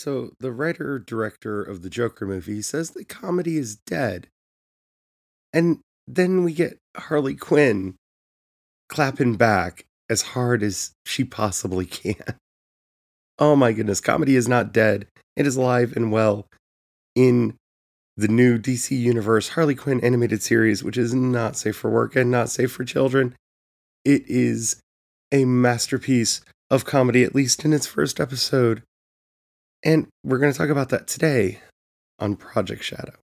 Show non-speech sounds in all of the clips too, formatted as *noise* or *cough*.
So, the writer director of the Joker movie says that comedy is dead. And then we get Harley Quinn clapping back as hard as she possibly *laughs* can. Oh my goodness, comedy is not dead. It is alive and well in the new DC Universe Harley Quinn animated series, which is not safe for work and not safe for children. It is a masterpiece of comedy, at least in its first episode. And we're going to talk about that today on Project Shadow.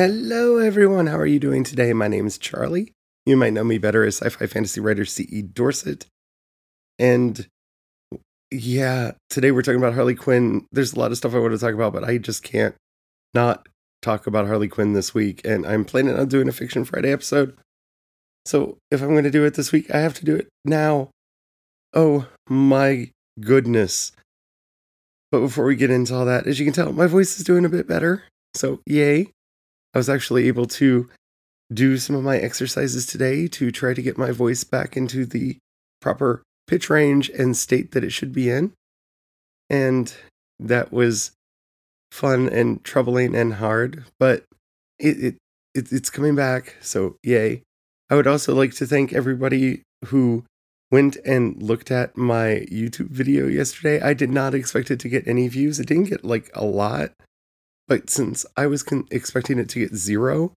Hello, everyone. How are you doing today? My name is Charlie. You might know me better as sci fi fantasy writer C.E. Dorsett. And yeah, today we're talking about Harley Quinn. There's a lot of stuff I want to talk about, but I just can't not talk about Harley Quinn this week. And I'm planning on doing a Fiction Friday episode. So if I'm going to do it this week, I have to do it now. Oh my goodness. But before we get into all that, as you can tell, my voice is doing a bit better. So, yay. I was actually able to do some of my exercises today to try to get my voice back into the proper pitch range and state that it should be in. And that was fun and troubling and hard, but it, it, it it's coming back. So, yay. I would also like to thank everybody who went and looked at my YouTube video yesterday. I did not expect it to get any views. It didn't get like a lot, but since I was con- expecting it to get zero,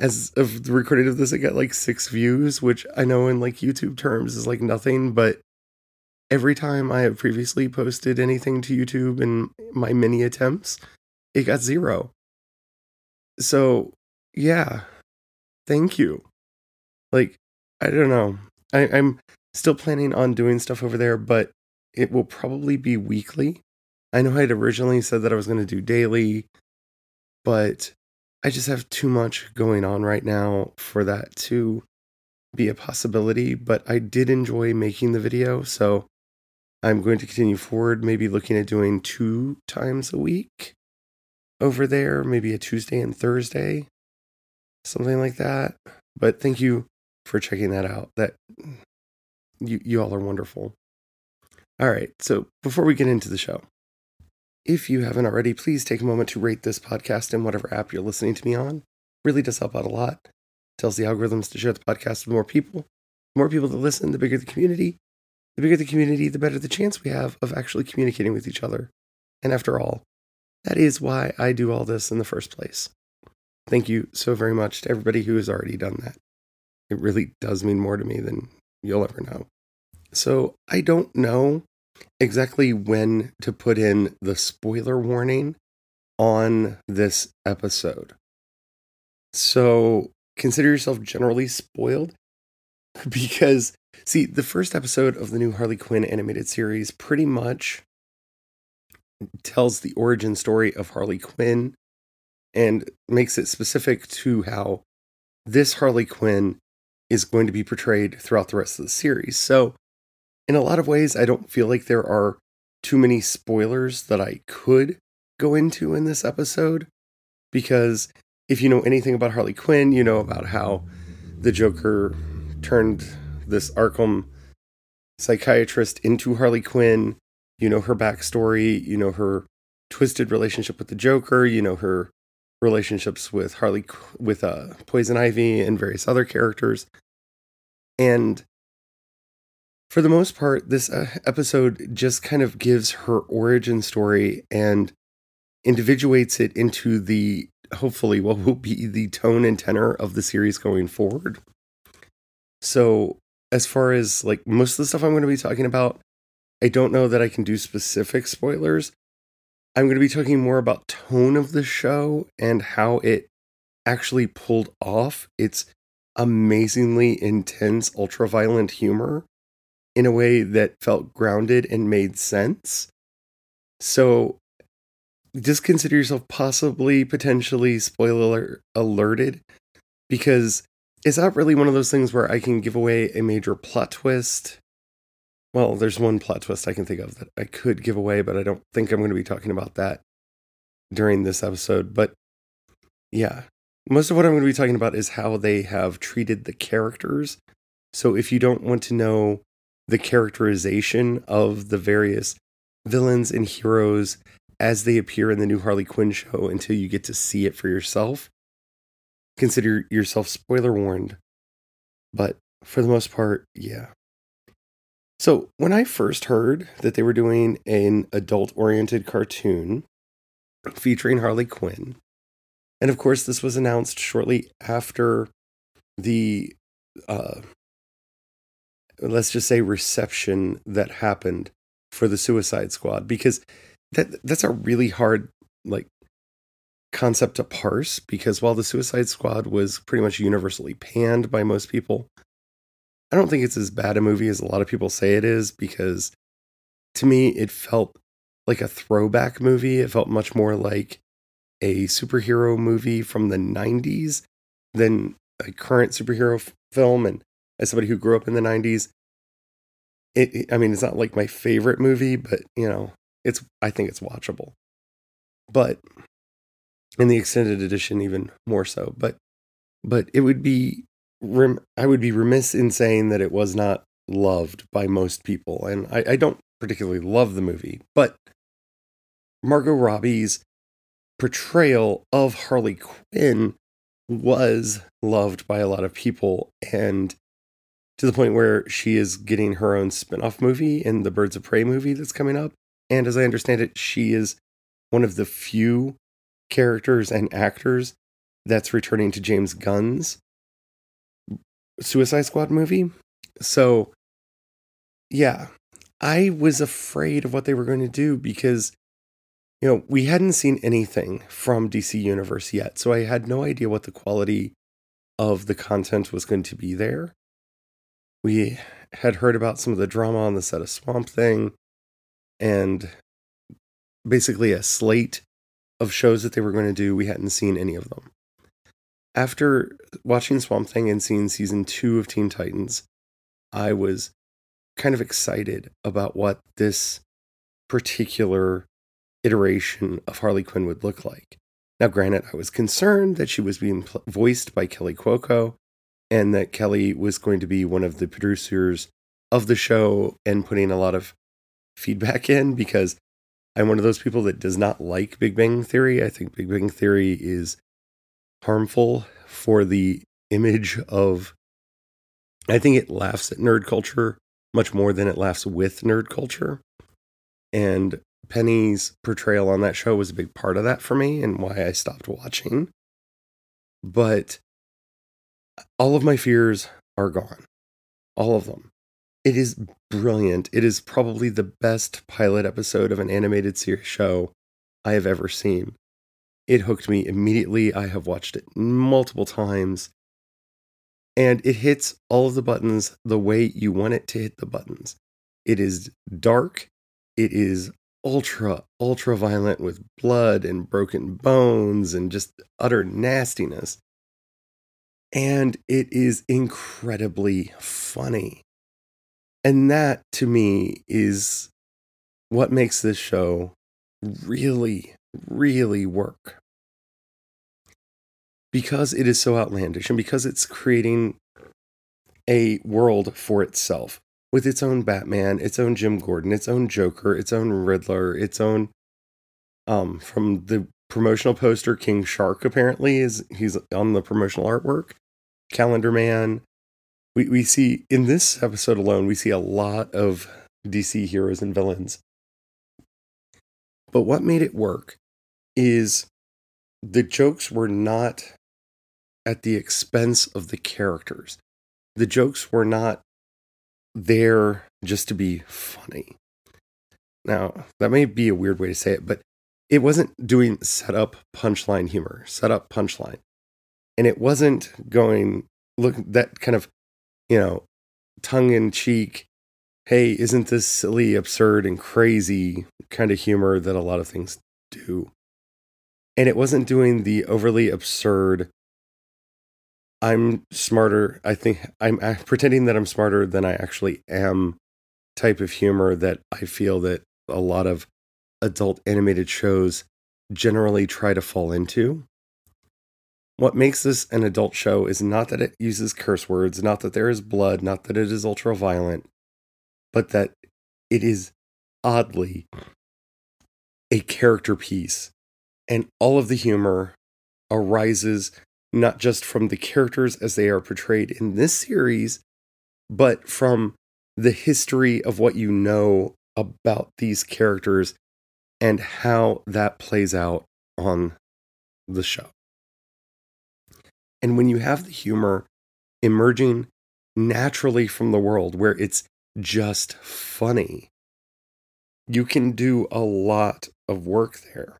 as of the recording of this, it got like six views, which I know in like YouTube terms is like nothing, but every time I have previously posted anything to YouTube in my many attempts, it got zero. So, yeah, thank you. Like, I don't know. I, I'm still planning on doing stuff over there, but it will probably be weekly. I know I had originally said that I was going to do daily, but I just have too much going on right now for that to be a possibility. But I did enjoy making the video, so I'm going to continue forward, maybe looking at doing two times a week over there, maybe a Tuesday and Thursday, something like that. But thank you for checking that out. That you you all are wonderful. All right, so before we get into the show, if you haven't already, please take a moment to rate this podcast in whatever app you're listening to me on. Really does help out a lot. Tells the algorithms to share the podcast with more people. The more people that listen, the bigger the community. The bigger the community, the better the chance we have of actually communicating with each other. And after all, that is why I do all this in the first place. Thank you so very much to everybody who has already done that. It really does mean more to me than you'll ever know. So I don't know exactly when to put in the spoiler warning on this episode. So consider yourself generally spoiled *laughs* because, see, the first episode of the new Harley Quinn animated series pretty much tells the origin story of Harley Quinn and makes it specific to how this Harley Quinn is going to be portrayed throughout the rest of the series. So, in a lot of ways, I don't feel like there are too many spoilers that I could go into in this episode because if you know anything about Harley Quinn, you know about how the Joker turned this Arkham psychiatrist into Harley Quinn. You know her backstory, you know her twisted relationship with the Joker, you know her relationships with Harley with uh, Poison Ivy and various other characters. And for the most part, this uh, episode just kind of gives her origin story and individuates it into the hopefully what will be the tone and tenor of the series going forward. So, as far as like most of the stuff I'm going to be talking about, I don't know that I can do specific spoilers. I'm going to be talking more about tone of the show and how it actually pulled off its amazingly intense ultra-violent humor in a way that felt grounded and made sense. So just consider yourself possibly potentially spoiler alerted because it's not really one of those things where I can give away a major plot twist. Well, there's one plot twist I can think of that I could give away, but I don't think I'm going to be talking about that during this episode. But yeah, most of what I'm going to be talking about is how they have treated the characters. So if you don't want to know the characterization of the various villains and heroes as they appear in the new Harley Quinn show until you get to see it for yourself, consider yourself spoiler warned. But for the most part, yeah. So when I first heard that they were doing an adult oriented cartoon featuring Harley Quinn, and of course, this was announced shortly after the, uh, let's just say, reception that happened for the Suicide Squad, because that that's a really hard like concept to parse. Because while the Suicide Squad was pretty much universally panned by most people, I don't think it's as bad a movie as a lot of people say it is. Because to me, it felt like a throwback movie. It felt much more like a superhero movie from the 90s than a current superhero f- film. And as somebody who grew up in the 90s, it, I mean, it's not like my favorite movie, but you know, it's, I think it's watchable. But in the extended edition, even more so. But, but it would be, rem- I would be remiss in saying that it was not loved by most people. And I, I don't particularly love the movie, but Margot Robbie's portrayal of Harley Quinn was loved by a lot of people and to the point where she is getting her own spin-off movie in the Birds of Prey movie that's coming up. And as I understand it, she is one of the few characters and actors that's returning to James Gunn's Suicide Squad movie. So yeah, I was afraid of what they were going to do because you know, we hadn't seen anything from DC Universe yet, so I had no idea what the quality of the content was going to be there. We had heard about some of the drama on the set of Swamp Thing and basically a slate of shows that they were going to do. We hadn't seen any of them. After watching Swamp Thing and seeing season two of Teen Titans, I was kind of excited about what this particular iteration of Harley Quinn would look like. Now, granted, I was concerned that she was being pl- voiced by Kelly Cuoco and that Kelly was going to be one of the producers of the show and putting a lot of feedback in because I'm one of those people that does not like Big Bang Theory. I think Big Bang Theory is harmful for the image of. I think it laughs at nerd culture much more than it laughs with nerd culture. And Penny's portrayal on that show was a big part of that for me and why I stopped watching. But all of my fears are gone. All of them. It is brilliant. It is probably the best pilot episode of an animated series show I have ever seen. It hooked me immediately. I have watched it multiple times. And it hits all of the buttons the way you want it to hit the buttons. It is dark. It is ultra, ultra violent with blood and broken bones and just utter nastiness. And it is incredibly funny. And that to me is what makes this show really, really work. Because it is so outlandish and because it's creating a world for itself with its own Batman, its own Jim Gordon, its own Joker, its own Riddler, its own um from the promotional poster King Shark apparently is he's on the promotional artwork. Calendar Man. We we see in this episode alone we see a lot of DC heroes and villains. But what made it work is the jokes were not at the expense of the characters. The jokes were not there just to be funny. Now, that may be a weird way to say it, but it wasn't doing setup punchline humor, setup punchline. And it wasn't going, look, that kind of, you know, tongue in cheek, hey, isn't this silly, absurd, and crazy kind of humor that a lot of things do. And it wasn't doing the overly absurd, I'm smarter. I think I'm pretending that I'm smarter than I actually am type of humor that I feel that a lot of adult animated shows generally try to fall into. What makes this an adult show is not that it uses curse words, not that there is blood, not that it is ultra violent, but that it is oddly a character piece. And all of the humor arises not just from the characters as they are portrayed in this series, but from the history of what you know about these characters and how that plays out on the show. And when you have the humor emerging naturally from the world where it's just funny, you can do a lot of work there.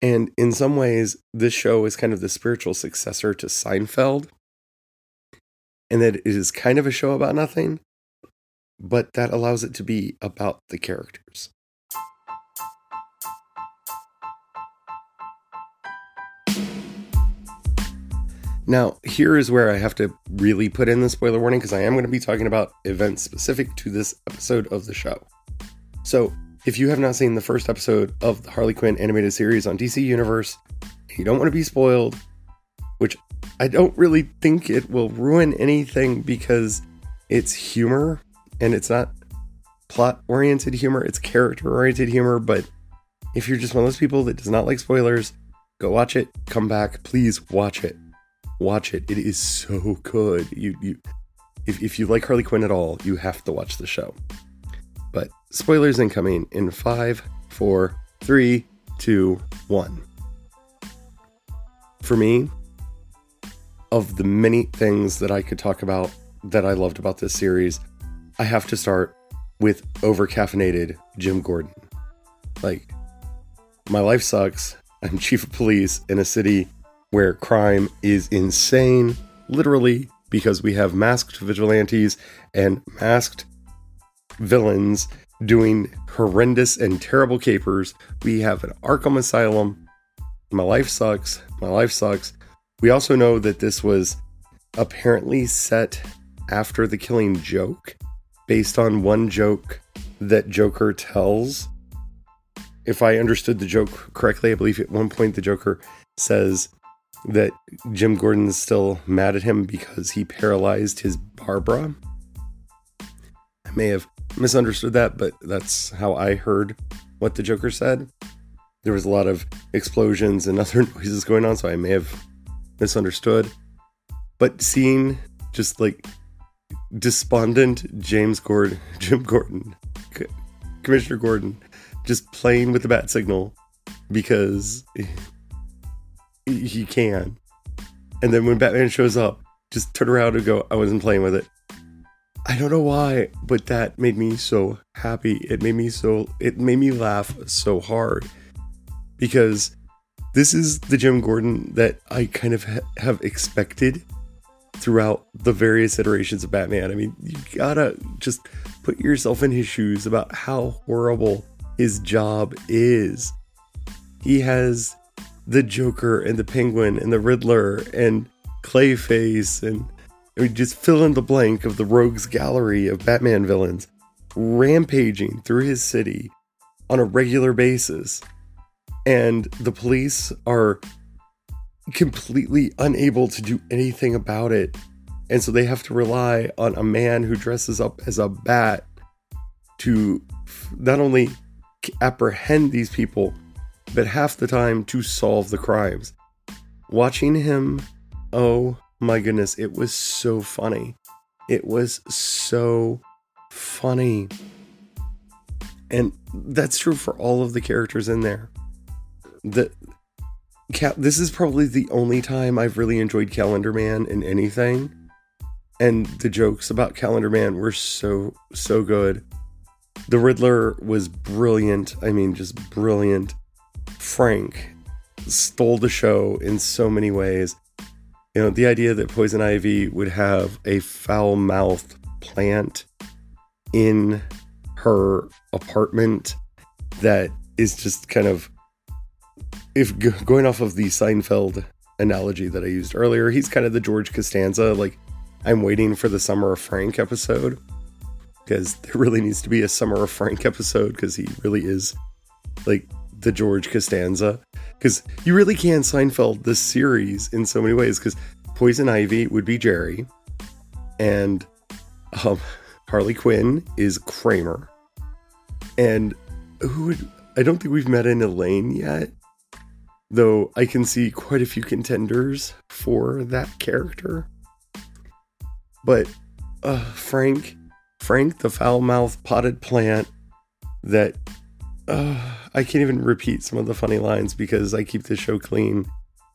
And in some ways, this show is kind of the spiritual successor to Seinfeld. And that it is kind of a show about nothing, but that allows it to be about the characters. Now, here is where I have to really put in the spoiler warning because I am going to be talking about events specific to this episode of the show. So, if you have not seen the first episode of the Harley Quinn animated series on DC Universe, you don't want to be spoiled, which I don't really think it will ruin anything because it's humor and it's not plot oriented humor, it's character oriented humor. But if you're just one of those people that does not like spoilers, go watch it, come back, please watch it. Watch it. It is so good. You you if, if you like Harley Quinn at all, you have to watch the show. But spoilers incoming in five, four, three, two, one. For me, of the many things that I could talk about that I loved about this series, I have to start with overcaffeinated Jim Gordon. Like, my life sucks. I'm chief of police in a city where crime is insane, literally, because we have masked vigilantes and masked villains doing horrendous and terrible capers. We have an Arkham Asylum. My life sucks. My life sucks. We also know that this was apparently set after the killing joke, based on one joke that Joker tells. If I understood the joke correctly, I believe at one point the Joker says that Jim Gordon's still mad at him because he paralyzed his Barbara. I may have misunderstood that, but that's how I heard what the Joker said. There was a lot of explosions and *laughs* other noises going on, so I may have misunderstood. But seeing just like despondent James Gordon, *laughs* Jim Gordon, C- Commissioner Gordon, just playing with the bat signal because he, can. And then when Batman shows up, just turn around and go, I wasn't playing with it. I don't know why, but that made me so happy. It made me so it made me laugh so hard because this is the Jim Gordon that I kind of ha- have expected throughout the various iterations of Batman. I mean, you gotta just put yourself in his shoes about how horrible his job is. He has the Joker and the Penguin and the Riddler and Clayface and I mean, just fill in the blank of the rogues gallery of Batman villains rampaging through his city on a regular basis. And the police are completely unable to do anything about it. And so they have to rely on a man who dresses up as a bat to not only apprehend these people, but half the time to solve the crimes. Watching him, oh my goodness, it was so funny. It was so funny. And that's true for all of the characters in there. The this is probably the only time I've really enjoyed Calendar Man in anything. And the jokes about Calendar Man were so, so good. The Riddler was brilliant. I mean, just brilliant. Frank stole the show in so many ways. You know, the idea that Poison Ivy would have a foul mouthed plant in her apartment that is just kind of if going off of the Seinfeld analogy that I used earlier. He's kind of the George Costanza. Like, I'm waiting for the Summer of Frank episode because there really needs to be a Summer of Frank episode because he really is like the George Costanza. Because you really can Seinfeld this series in so many ways. Because Poison Ivy would be Jerry, and um, Harley Quinn is Kramer, and who would I don't think we've met an Elaine yet, though I can see quite a few contenders for that character. But uh, Frank, Frank, the foul mouthed potted plant that uh, I can't even repeat some of the funny lines because I keep the show clean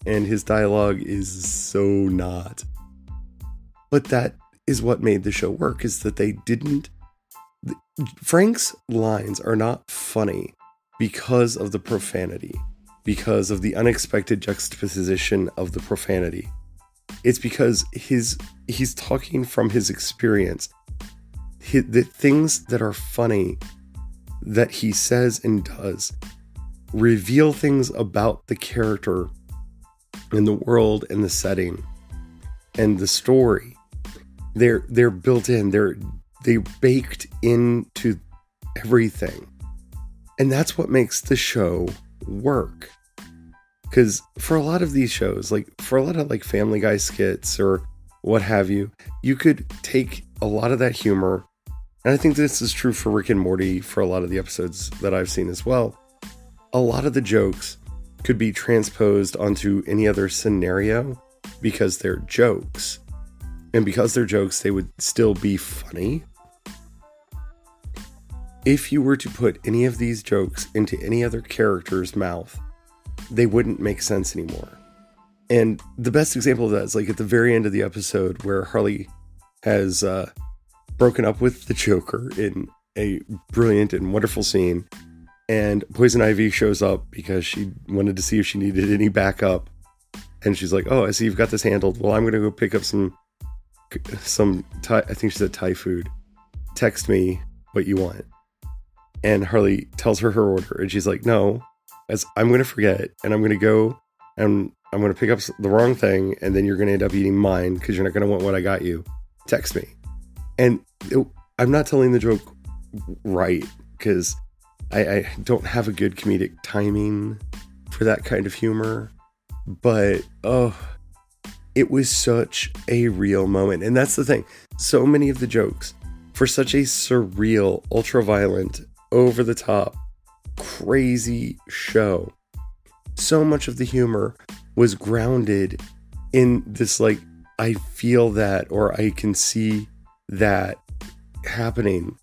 and his dialogue is so not. But that is what made the show work is that they didn't Frank's lines are not funny because of the profanity, because of the unexpected juxtaposition of the profanity. It's because his he's talking from his experience. The things that are funny that he says and does reveal things about the character and the world and the setting and the story. They're they're built in. They're they baked into everything. And that's what makes the show work. Cuz for a lot of these shows, like for a lot of like Family Guy skits or what have you, you could take a lot of that humor and I think this is true for Rick and Morty for a lot of the episodes that I've seen as well. A lot of the jokes could be transposed onto any other scenario because they're jokes. And because they're jokes, they would still be funny. If you were to put any of these jokes into any other character's mouth, they wouldn't make sense anymore. And the best example of that is like at the very end of the episode where Harley has uh, broken up with the Joker in a brilliant and wonderful scene. And Poison Ivy shows up because she wanted to see if she needed any backup. And she's like, "Oh, I see you've got this handled. Well, I'm gonna go pick up some, some Thai. I think she said Thai food. Text me what you want." And Harley tells her her order, and she's like, "No, as I'm gonna forget, and I'm gonna go, and I'm gonna pick up the wrong thing, and then you're gonna end up eating mine because you're not gonna want what I got you. Text me." And it, I'm not telling the joke right because I, I don't have a good comedic timing for that kind of humor. But oh, it was such a real moment. And that's the thing. So many of the jokes for such a surreal, ultra violent, over the top, crazy show. So much of the humor was grounded in this, like, I feel that, or I can see that happening.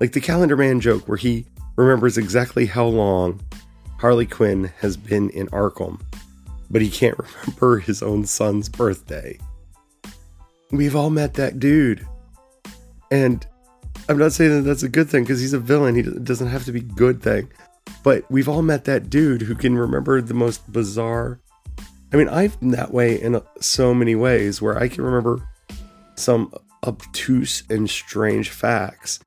Like the Calendar Man joke, where he remembers exactly how long Harley Quinn has been in Arkham, but he can't *laughs* remember his own son's birthday. We've all met that dude. And I'm not saying that that's a good thing because he's a villain. He doesn't have to be good thing. But we've all met that dude who can remember the most bizarre. I mean, I've been that way in so many ways where I can remember some obtuse and strange facts,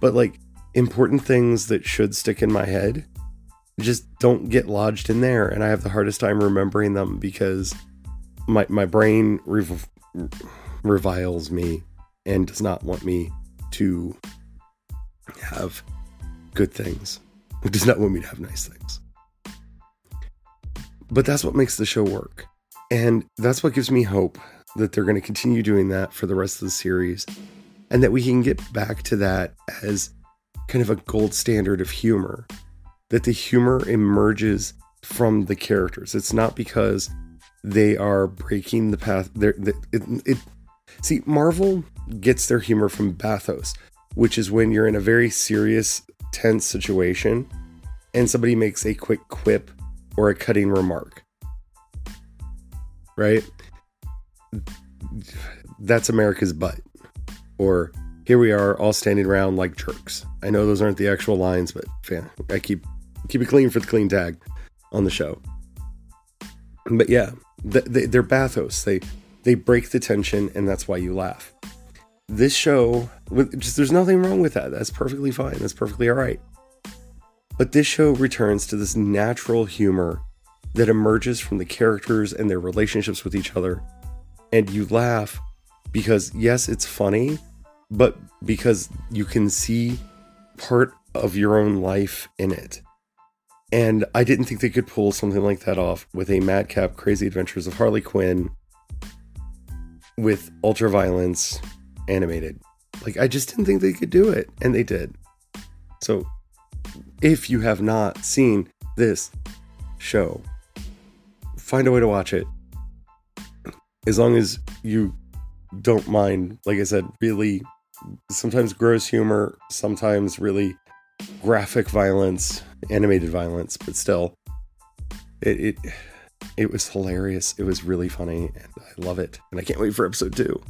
but like important things that should stick in my head just don't get lodged in there. And I have the hardest time remembering them because my, my brain rev- reviles me and does not want me to have good things. It does not want me to have nice things. But that's what makes the show work. And that's what gives me hope that they're going to continue doing that for the rest of the series and that we can get back to that as kind of a gold standard of humor that the humor emerges from the characters. It's not because they are breaking the path there it, it, see marvel gets their humor from bathos which is when you're in a very serious tense situation and somebody makes a quick quip or a cutting remark. Right that's America's butt. Or here we are all standing around like jerks. I know those aren't the actual lines, but fan, I keep keep it clean for the clean tag on the show. But yeah, they, they're bathos. They they break the tension, and that's why you laugh. This show, just there's nothing wrong with that. That's perfectly fine. That's perfectly all right. But this show returns to this natural humor that emerges from the characters and their relationships with each other. And you laugh because, yes, it's funny, but because you can see part of your own life in it. And I didn't think they could pull something like that off with a madcap crazy adventures of Harley Quinn with ultra violence animated. Like I just didn't think they could do it and they did. So if you have not seen this show, find a way to watch it. As long as you don't mind, like I said, really sometimes gross humor, sometimes really graphic violence, animated violence, but still, it, it it was hilarious. It was really funny, and I love it. And I can't wait for episode two.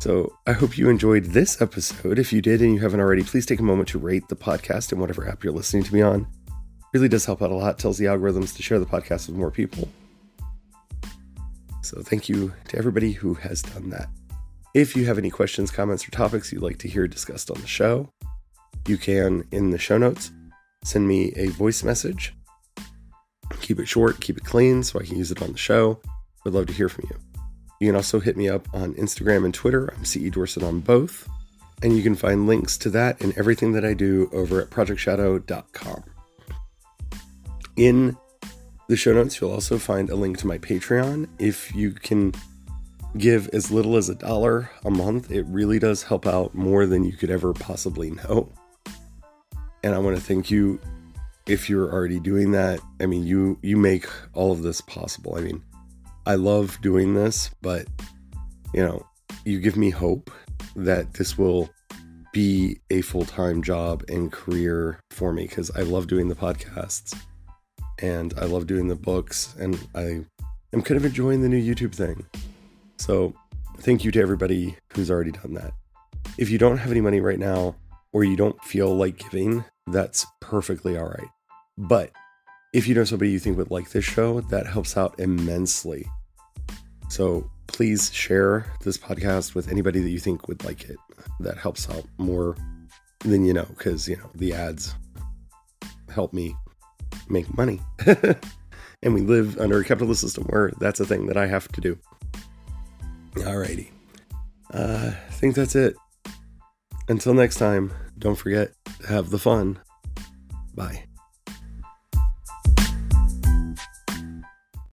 So I hope you enjoyed this episode. If you did and you haven't already, please take a moment to rate the podcast in whatever app you're listening to me on. It really does help out a lot. Tells the algorithms to share the podcast with more people. So thank you to everybody who has done that. If you have any questions, comments, or topics you'd like to hear discussed on the show, you can, in the show notes, send me a voice message. Keep it short, keep it clean so I can use it on the show. Would love to hear from you. You can also hit me up on Instagram and Twitter. I'm CE Dorsett on both. And you can find links to that and everything that I do over at projectshadow.com. In the show notes, you'll also find a link to my Patreon. If you can give as little as a dollar a month, it really does help out more than you could ever possibly know. And I want to thank you if you're already doing that. I mean, you you make all of this possible. I mean, I love doing this, but you know, you give me hope that this will be a full-time job and career for me cuz I love doing the podcasts and I love doing the books and I am kind of enjoying the new YouTube thing. So, thank you to everybody who's already done that. If you don't have any money right now or you don't feel like giving, that's perfectly all right. But if you know somebody you think would like this show, that helps out immensely. So, please share this podcast with anybody that you think would like it. That helps out more than you know, because, you know, the ads help me make money. *laughs* and we live under a capitalist system where that's a thing that I have to do. Alrighty. Uh, I think that's it. Until next time, don't forget to have the fun. Bye.